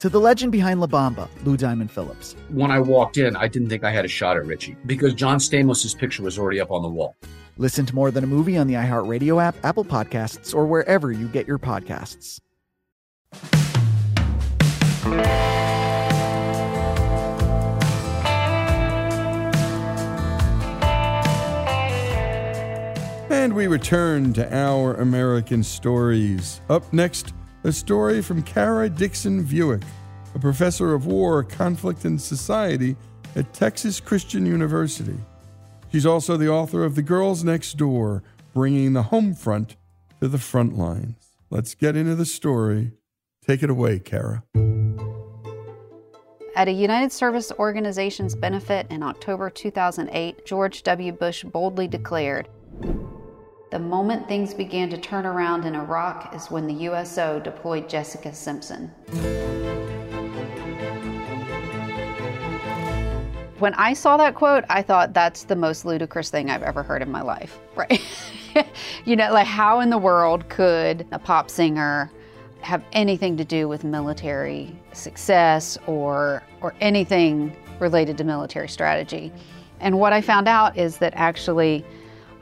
to the legend behind La Bamba, Lou Diamond Phillips. When I walked in, I didn't think I had a shot at Richie because John Stamos' picture was already up on the wall. Listen to More Than a Movie on the iHeartRadio app, Apple Podcasts, or wherever you get your podcasts. And we return to our American stories. Up next, a story from Kara Dixon Vuic, a professor of war, conflict, and society at Texas Christian University. She's also the author of The Girls Next Door Bringing the Home Front to the Front Lines. Let's get into the story. Take it away, Kara. At a United Service Organization's benefit in October 2008, George W. Bush boldly declared the moment things began to turn around in Iraq is when the USO deployed Jessica Simpson. When I saw that quote, I thought that's the most ludicrous thing I've ever heard in my life. Right? you know, like how in the world could a pop singer have anything to do with military success or or anything related to military strategy? And what I found out is that actually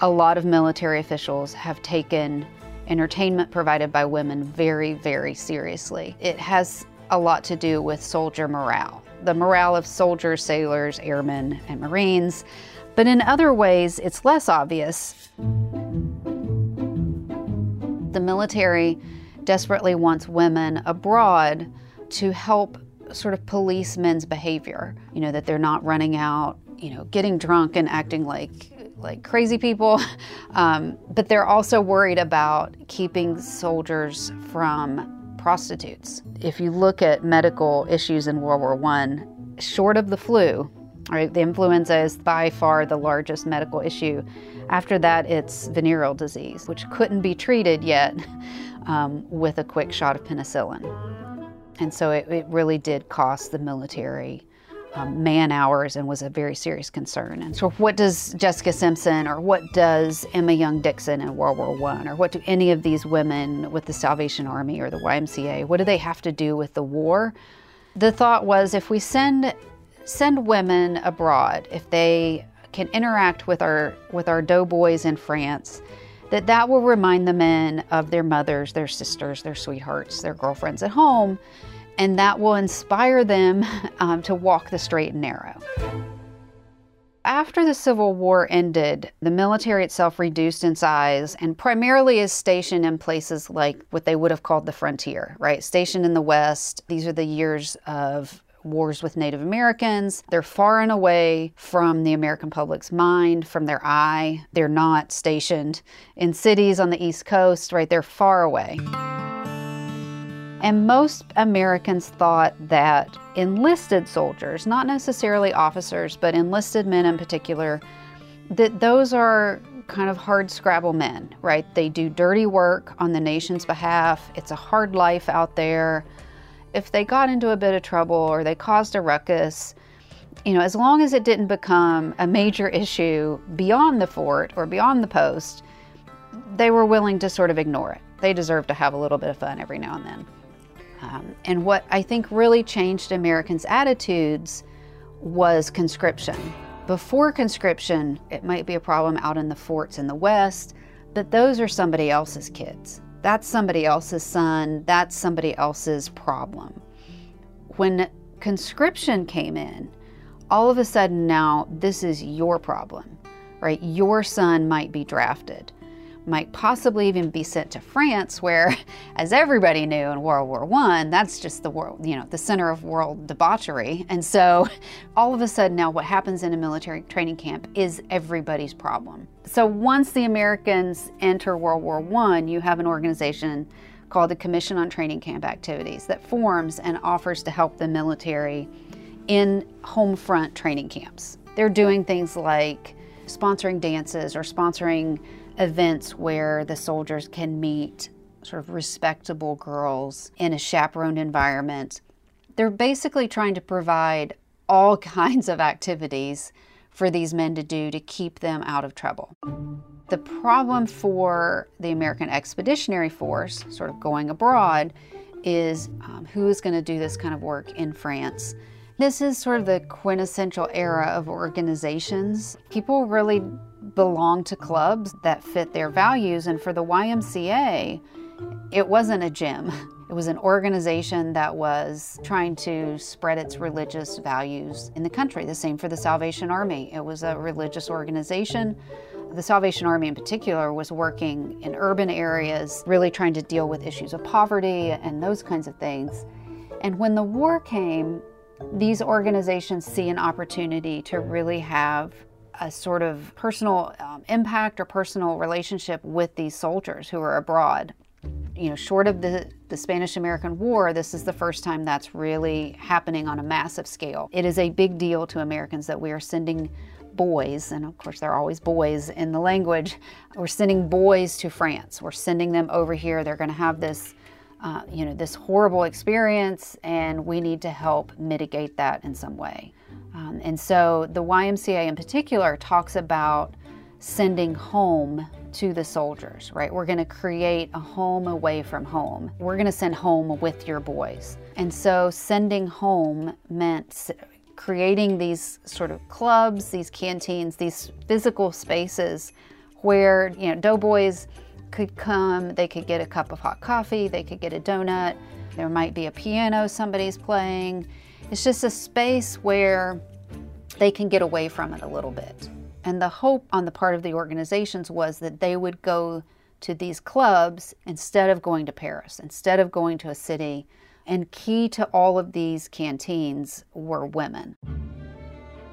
a lot of military officials have taken entertainment provided by women very, very seriously. It has a lot to do with soldier morale, the morale of soldiers, sailors, airmen, and Marines. But in other ways, it's less obvious. The military desperately wants women abroad to help sort of police men's behavior. You know, that they're not running out, you know, getting drunk and acting like like crazy people, um, but they're also worried about keeping soldiers from prostitutes. If you look at medical issues in World War I, short of the flu, right, the influenza is by far the largest medical issue. After that, it's venereal disease, which couldn't be treated yet um, with a quick shot of penicillin. And so it, it really did cost the military um, man hours and was a very serious concern. And so, what does Jessica Simpson or what does Emma Young Dixon in World War One, or what do any of these women with the Salvation Army or the YMCA, what do they have to do with the war? The thought was if we send send women abroad, if they can interact with our with our doughboys in France, that that will remind the men of their mothers, their sisters, their sweethearts, their girlfriends at home and that will inspire them um, to walk the straight and narrow. After the Civil War ended, the military itself reduced in size and primarily is stationed in places like what they would have called the frontier, right? Stationed in the West. These are the years of wars with Native Americans. They're far and away from the American public's mind, from their eye. They're not stationed in cities on the East Coast, right? They're far away. And most Americans thought that enlisted soldiers, not necessarily officers, but enlisted men in particular, that those are kind of hard scrabble men, right? They do dirty work on the nation's behalf. It's a hard life out there. If they got into a bit of trouble or they caused a ruckus, you know, as long as it didn't become a major issue beyond the fort or beyond the post, they were willing to sort of ignore it. They deserve to have a little bit of fun every now and then. Um, and what I think really changed Americans' attitudes was conscription. Before conscription, it might be a problem out in the forts in the West, but those are somebody else's kids. That's somebody else's son. That's somebody else's problem. When conscription came in, all of a sudden now this is your problem, right? Your son might be drafted might possibly even be sent to France, where, as everybody knew in World War I, that's just the world, you know, the center of world debauchery. And so all of a sudden now what happens in a military training camp is everybody's problem. So once the Americans enter World War I, you have an organization called the Commission on Training Camp Activities that forms and offers to help the military in home front training camps. They're doing things like sponsoring dances or sponsoring events where the soldiers can meet sort of respectable girls in a chaperoned environment. They're basically trying to provide all kinds of activities for these men to do to keep them out of trouble. The problem for the American Expeditionary Force, sort of going abroad, is um, who is going to do this kind of work in France. This is sort of the quintessential era of organizations. People really belong to clubs that fit their values. And for the YMCA, it wasn't a gym. It was an organization that was trying to spread its religious values in the country. The same for the Salvation Army. It was a religious organization. The Salvation Army, in particular, was working in urban areas, really trying to deal with issues of poverty and those kinds of things. And when the war came, these organizations see an opportunity to really have a sort of personal um, impact or personal relationship with these soldiers who are abroad. You know, short of the, the Spanish American War, this is the first time that's really happening on a massive scale. It is a big deal to Americans that we are sending boys, and of course, there are always boys in the language. We're sending boys to France. We're sending them over here. They're going to have this. Uh, you know, this horrible experience, and we need to help mitigate that in some way. Um, and so the YMCA in particular talks about sending home to the soldiers, right? We're going to create a home away from home. We're going to send home with your boys. And so sending home meant creating these sort of clubs, these canteens, these physical spaces where, you know, doughboys could come, they could get a cup of hot coffee, they could get a donut, there might be a piano somebody's playing it's just a space where they can get away from it a little bit. And the hope on the part of the organizations was that they would go to these clubs instead of going to Paris, instead of going to a city. And key to all of these canteens were women.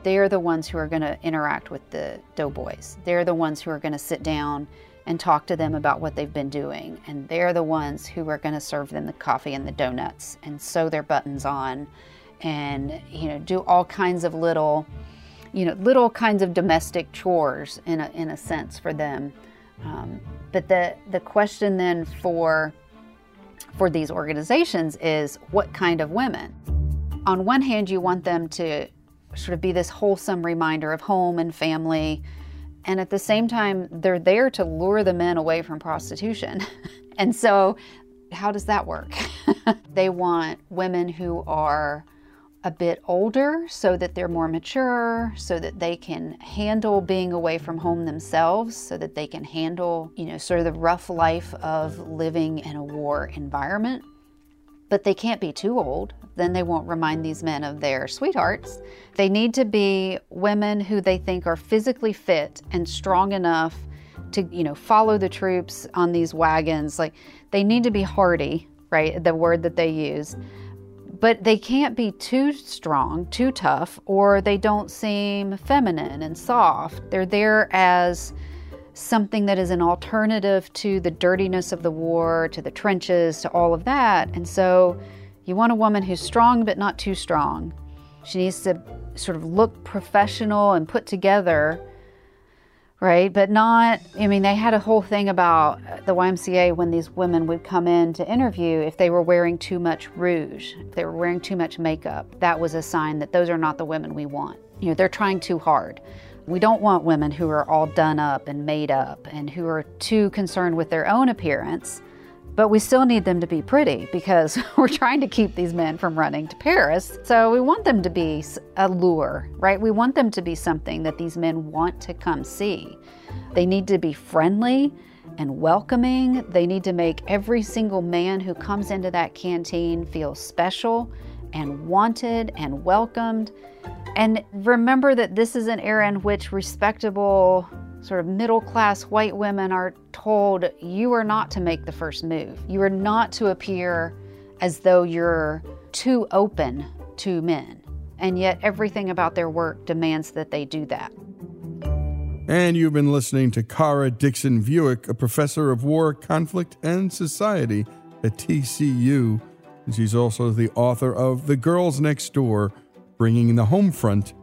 They're the ones who are going to interact with the doughboys. They're the ones who are going to sit down and talk to them about what they've been doing. And they're the ones who are going to serve them the coffee and the donuts and sew their buttons on and you know do all kinds of little you know little kinds of domestic chores in a, in a sense for them. Um, but the the question then for for these organizations is what kind of women? On one hand you want them to sort of be this wholesome reminder of home and family and at the same time they're there to lure the men away from prostitution. And so how does that work? They want women who are a bit older so that they're more mature, so that they can handle being away from home themselves, so that they can handle, you know, sort of the rough life of living in a war environment. But they can't be too old. Then they won't remind these men of their sweethearts. They need to be women who they think are physically fit and strong enough to, you know, follow the troops on these wagons. Like they need to be hardy, right? The word that they use but they can't be too strong, too tough, or they don't seem feminine and soft. They're there as something that is an alternative to the dirtiness of the war, to the trenches, to all of that. And so you want a woman who's strong but not too strong. She needs to sort of look professional and put together, right? But not, I mean, they had a whole thing about the YMCA when these women would come in to interview if they were wearing too much rouge, if they were wearing too much makeup. That was a sign that those are not the women we want. You know, they're trying too hard. We don't want women who are all done up and made up and who are too concerned with their own appearance. But we still need them to be pretty because we're trying to keep these men from running to Paris. So we want them to be a lure, right? We want them to be something that these men want to come see. They need to be friendly and welcoming. They need to make every single man who comes into that canteen feel special and wanted and welcomed. And remember that this is an era in which respectable, sort of middle class white women are told you are not to make the first move. You are not to appear as though you're too open to men. And yet, everything about their work demands that they do that. And you've been listening to Kara Dixon Vuic, a professor of war, conflict, and society at TCU. And she's also the author of The Girls Next Door bringing the home front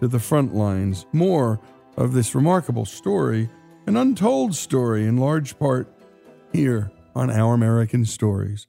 to the front lines. More of this remarkable story, an untold story in large part, here on Our American Stories.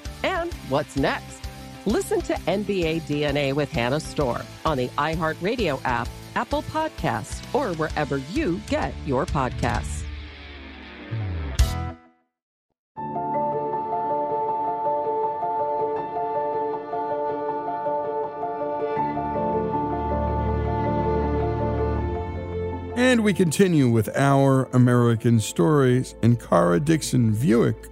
and what's next. Listen to NBA DNA with Hannah Storm on the iHeartRadio app, Apple Podcasts, or wherever you get your podcasts. And we continue with our American stories, and Kara Dixon Vuic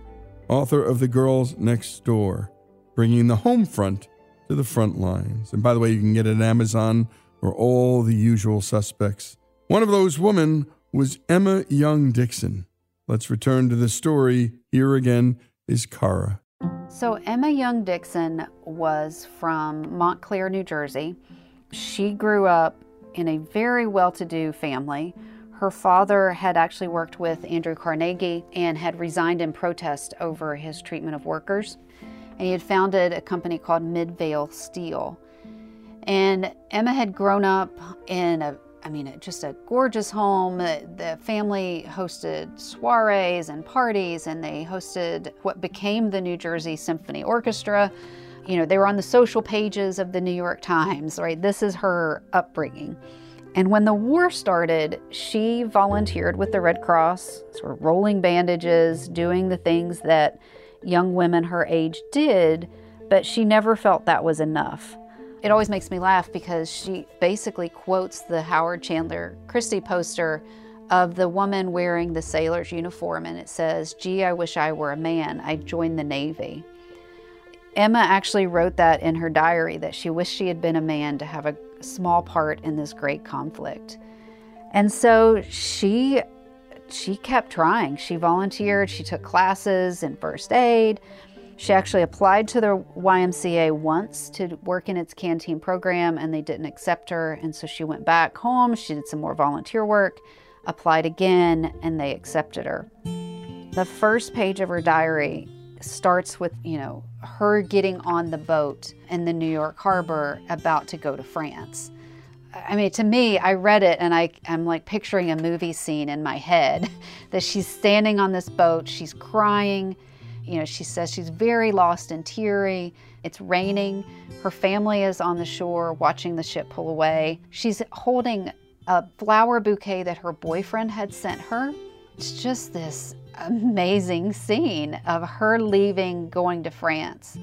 author of The Girls Next Door, bringing the home front to the front lines. And by the way, you can get it at Amazon or all the usual suspects. One of those women was Emma Young Dixon. Let's return to the story. Here again is Kara. So, Emma Young Dixon was from Montclair, New Jersey. She grew up in a very well to do family. Her father had actually worked with Andrew Carnegie and had resigned in protest over his treatment of workers. And he had founded a company called Midvale Steel. And Emma had grown up in a I mean, just a gorgeous home. The family hosted soirees and parties, and they hosted what became the New Jersey Symphony Orchestra. You know, they were on the social pages of the New York Times, right? This is her upbringing. And when the war started, she volunteered with the Red Cross, sort of rolling bandages, doing the things that young women her age did, but she never felt that was enough. It always makes me laugh because she basically quotes the Howard Chandler Christy poster of the woman wearing the sailor's uniform, and it says, Gee, I wish I were a man. I'd join the Navy. Emma actually wrote that in her diary that she wished she had been a man to have a small part in this great conflict. And so she she kept trying. She volunteered, she took classes in first aid, she actually applied to the YMCA once to work in its canteen program and they didn't accept her. And so she went back home. She did some more volunteer work, applied again, and they accepted her. The first page of her diary starts with, you know, her getting on the boat in the New York harbor about to go to France. I mean, to me, I read it and I, I'm like picturing a movie scene in my head that she's standing on this boat, she's crying you know, she says she's very lost and teary. It's raining. Her family is on the shore watching the ship pull away. She's holding a flower bouquet that her boyfriend had sent her. It's just this amazing scene of her leaving, going to France.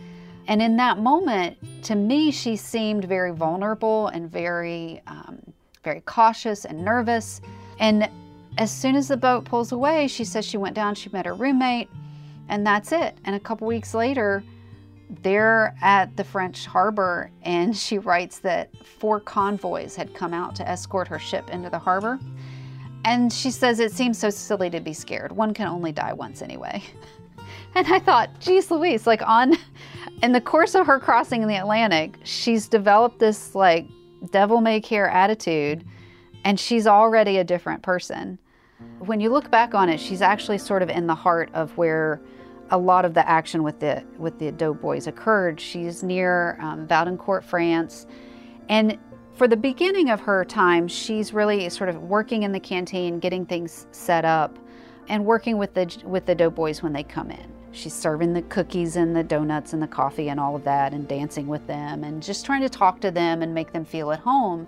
And in that moment, to me, she seemed very vulnerable and very, um, very cautious and nervous. And as soon as the boat pulls away, she says she went down, she met her roommate, and that's it. And a couple weeks later, they're at the French harbor, and she writes that four convoys had come out to escort her ship into the harbor. And she says it seems so silly to be scared. One can only die once anyway. And I thought, geez Louise, like on in the course of her crossing in the Atlantic, she's developed this like devil may care attitude and she's already a different person. When you look back on it, she's actually sort of in the heart of where a lot of the action with the with the doughboys occurred. She's near um, France, and for the beginning of her time, she's really sort of working in the canteen, getting things set up, and working with the with the doughboys when they come in. She's serving the cookies and the donuts and the coffee and all of that, and dancing with them, and just trying to talk to them and make them feel at home.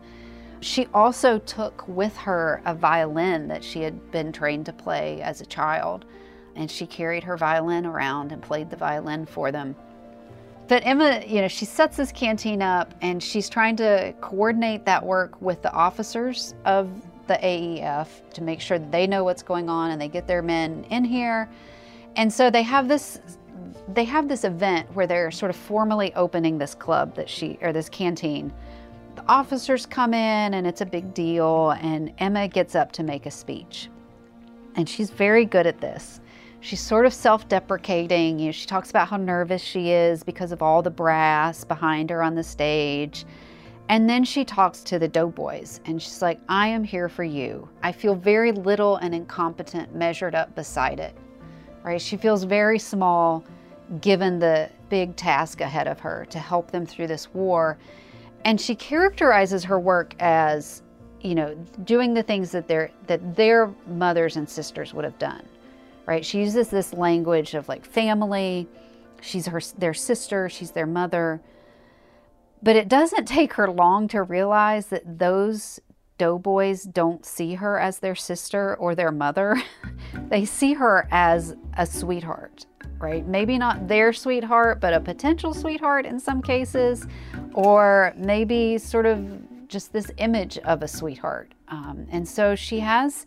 She also took with her a violin that she had been trained to play as a child and she carried her violin around and played the violin for them. But Emma, you know, she sets this canteen up and she's trying to coordinate that work with the officers of the AEF to make sure that they know what's going on and they get their men in here. And so they have this they have this event where they're sort of formally opening this club that she or this canteen. The officers come in and it's a big deal and Emma gets up to make a speech. And she's very good at this. She's sort of self deprecating. You know, she talks about how nervous she is because of all the brass behind her on the stage. And then she talks to the doughboys and she's like, I am here for you. I feel very little and incompetent measured up beside it. Right? She feels very small given the big task ahead of her to help them through this war. And she characterizes her work as, you know, doing the things that their that their mothers and sisters would have done right? She uses this language of like family. She's her their sister, she's their mother. But it doesn't take her long to realize that those doughboys don't see her as their sister or their mother. they see her as a sweetheart, right? Maybe not their sweetheart, but a potential sweetheart in some cases, or maybe sort of just this image of a sweetheart. Um, and so she has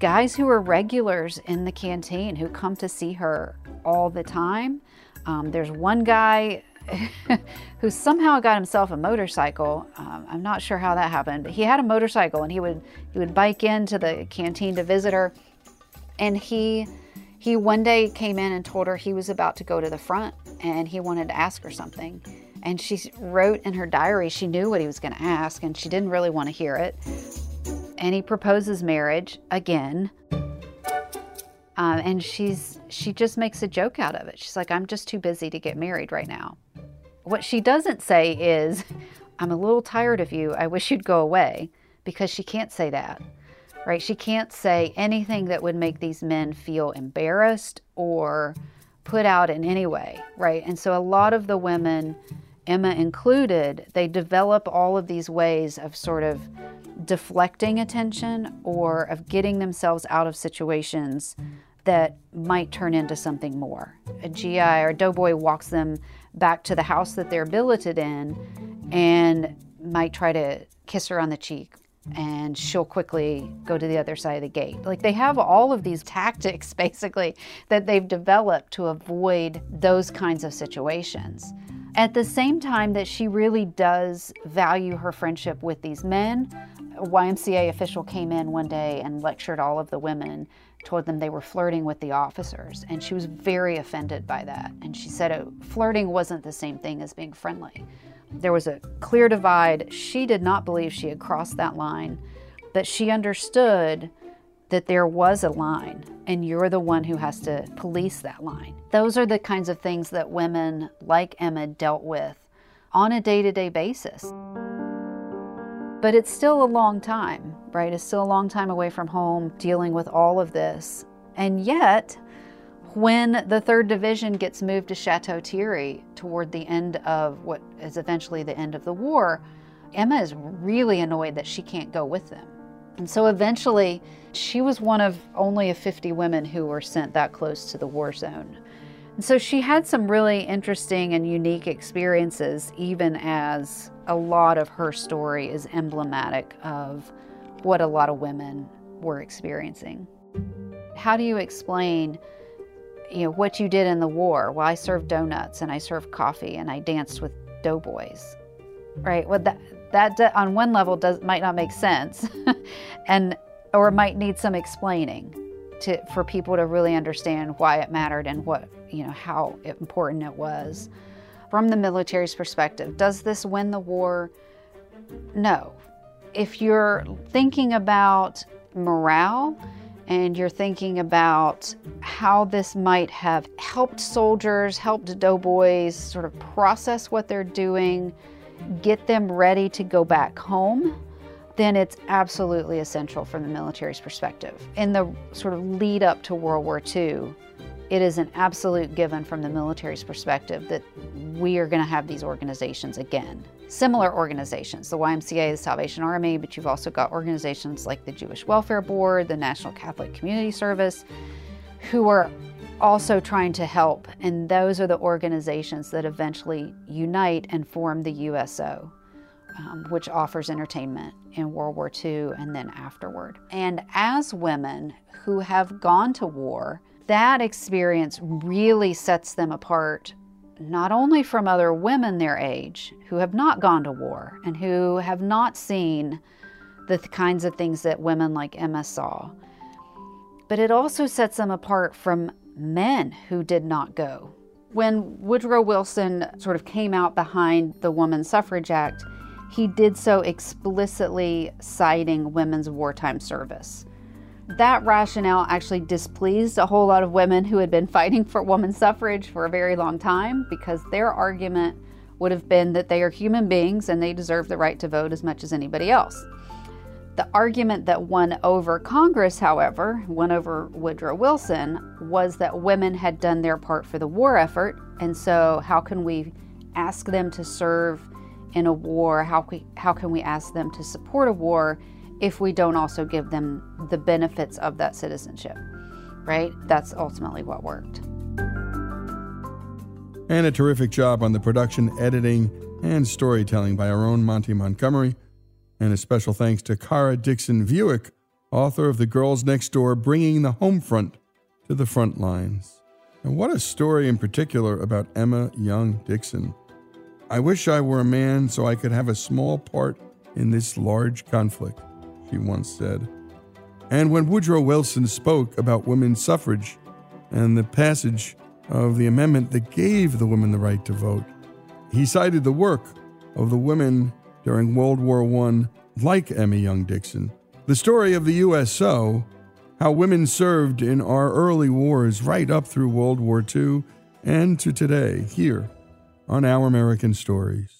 guys who are regulars in the canteen who come to see her all the time. Um, there's one guy who somehow got himself a motorcycle. Um, I'm not sure how that happened. But he had a motorcycle and he would he would bike into the canteen to visit her. And he he one day came in and told her he was about to go to the front and he wanted to ask her something. And she wrote in her diary she knew what he was going to ask and she didn't really want to hear it. And he proposes marriage again. Uh, and she's she just makes a joke out of it. She's like, "I'm just too busy to get married right now." What she doesn't say is, "I'm a little tired of you. I wish you'd go away," because she can't say that, right? She can't say anything that would make these men feel embarrassed or put out in any way, right? And so a lot of the women, Emma included, they develop all of these ways of sort of deflecting attention or of getting themselves out of situations that might turn into something more. A GI or a doughboy walks them back to the house that they're billeted in and might try to kiss her on the cheek and she'll quickly go to the other side of the gate. Like they have all of these tactics basically that they've developed to avoid those kinds of situations. At the same time that she really does value her friendship with these men, a YMCA official came in one day and lectured all of the women, told them they were flirting with the officers, and she was very offended by that. And she said oh, flirting wasn't the same thing as being friendly. There was a clear divide. She did not believe she had crossed that line, but she understood that there was a line, and you're the one who has to police that line. Those are the kinds of things that women like Emma dealt with on a day to day basis. But it's still a long time, right? It's still a long time away from home dealing with all of this. And yet, when the third division gets moved to Chateau Thierry toward the end of what is eventually the end of the war, Emma is really annoyed that she can't go with them. And so eventually, she was one of only a 50 women who were sent that close to the war zone. And so she had some really interesting and unique experiences, even as a lot of her story is emblematic of what a lot of women were experiencing. How do you explain you know what you did in the war? Well, I served donuts and I served coffee and I danced with doughboys. Right? Well that that on one level does might not make sense and or might need some explaining to for people to really understand why it mattered and what, you know, how important it was. From the military's perspective, does this win the war? No. If you're thinking about morale, and you're thinking about how this might have helped soldiers, helped doughboys sort of process what they're doing, get them ready to go back home, then it's absolutely essential from the military's perspective. In the sort of lead up to World War II, it is an absolute given from the military's perspective that we are going to have these organizations again. Similar organizations, the YMCA, the Salvation Army, but you've also got organizations like the Jewish Welfare Board, the National Catholic Community Service, who are also trying to help. And those are the organizations that eventually unite and form the USO, um, which offers entertainment in World War II and then afterward. And as women who have gone to war, that experience really sets them apart not only from other women their age who have not gone to war and who have not seen the th- kinds of things that women like Emma saw, but it also sets them apart from men who did not go. When Woodrow Wilson sort of came out behind the Woman Suffrage Act, he did so explicitly citing women's wartime service. That rationale actually displeased a whole lot of women who had been fighting for woman suffrage for a very long time because their argument would have been that they are human beings and they deserve the right to vote as much as anybody else. The argument that won over Congress, however, won over Woodrow Wilson, was that women had done their part for the war effort, and so how can we ask them to serve in a war? How, we, how can we ask them to support a war if we don't also give them the benefits of that citizenship, right? That's ultimately what worked. And a terrific job on the production, editing, and storytelling by our own Monty Montgomery. And a special thanks to Kara Dixon Vuic, author of The Girls Next Door Bringing the Home Front to the Front Lines. And what a story in particular about Emma Young Dixon. I wish I were a man so I could have a small part in this large conflict, she once said. And when Woodrow Wilson spoke about women's suffrage and the passage of the amendment that gave the women the right to vote, he cited the work of the women during World War I, like Emmy Young Dixon. The story of the USO, how women served in our early wars right up through World War II and to today, here on Our American Stories.